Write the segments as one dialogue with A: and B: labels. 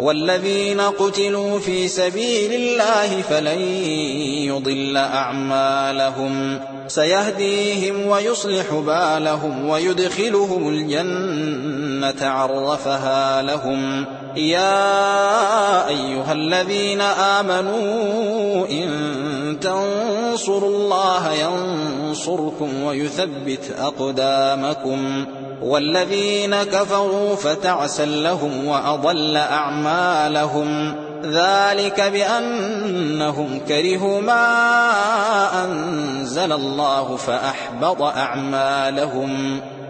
A: والذين قتلوا في سبيل الله فلن يضل أعمالهم سيهديهم ويصلح بالهم ويدخلهم الجنة عرفها لهم يا يَا أَيُّهَا الَّذِينَ آمَنُوا إِن تَنصُرُوا اللَّهَ يَنصُرْكُمْ وَيُثَبِّتْ أَقْدَامَكُمْ وَالَّذِينَ كَفَرُوا فَتَعْسًا لَّهُمْ وَأَضَلَّ أَعْمَالَهُمْ ذلك بأنهم كرهوا ما أنزل الله فأحبط أعمالهم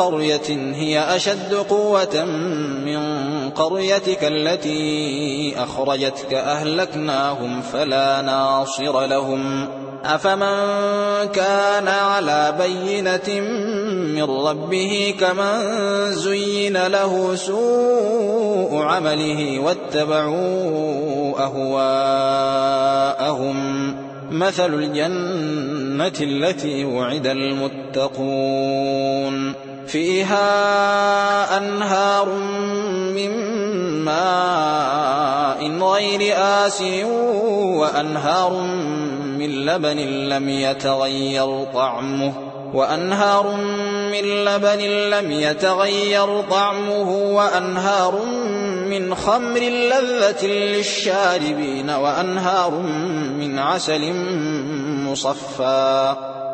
A: قرية هي أشد قوة من قريتك التي أخرجتك أهلكناهم فلا ناصر لهم أفمن كان على بينة من ربه كمن زين له سوء عمله واتبعوا أهواءهم مثل الجنة التي وعد المتقون فِيهَا أَنْهَارٌ مِّن مَّاءٍ غَيْرِ آسٍ وَأَنْهَارٌ مِّن لَّبَنٍ لَّمْ يَتَغَيَّرْ طَعْمُهُ وأنهار من لبن لم يتغير طعمه وأنهار من خمر لذة للشاربين وأنهار من عسل مصفى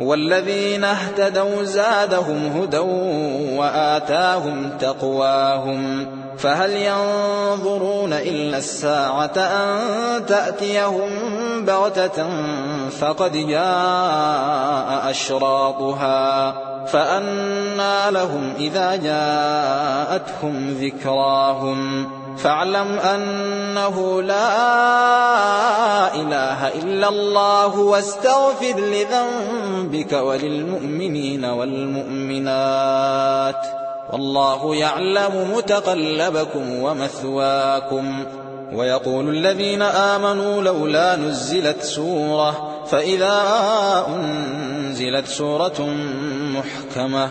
A: والذين اهتدوا زادهم هدى وآتاهم تقواهم فهل ينظرون إلا الساعة أن تأتيهم بغتة فقد جاء أشراطها فأنى لهم إذا جاءتهم ذكراهم فاعلم أنه لا إله إلا الله واستغفر لذنبك وللمؤمنين والمؤمنات والله يعلم متقلبكم ومثواكم ويقول الذين آمنوا لولا نزلت سورة فإذا أنزلت سورة محكمة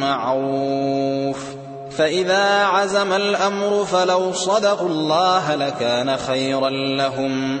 A: معروف فإذا عزم الأمر فلو صدقوا الله لكان خيرا لهم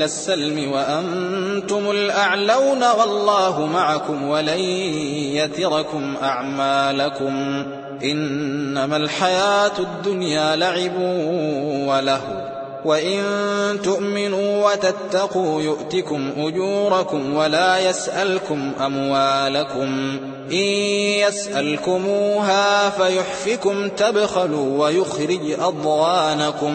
A: إلى السلم وأنتم الأعلون والله معكم ولن يتركم أعمالكم إنما الحياة الدنيا لعب وله وإن تؤمنوا وتتقوا يؤتكم أجوركم ولا يسألكم أموالكم إن يسألكموها فيحفكم تبخلوا ويخرج أضغانكم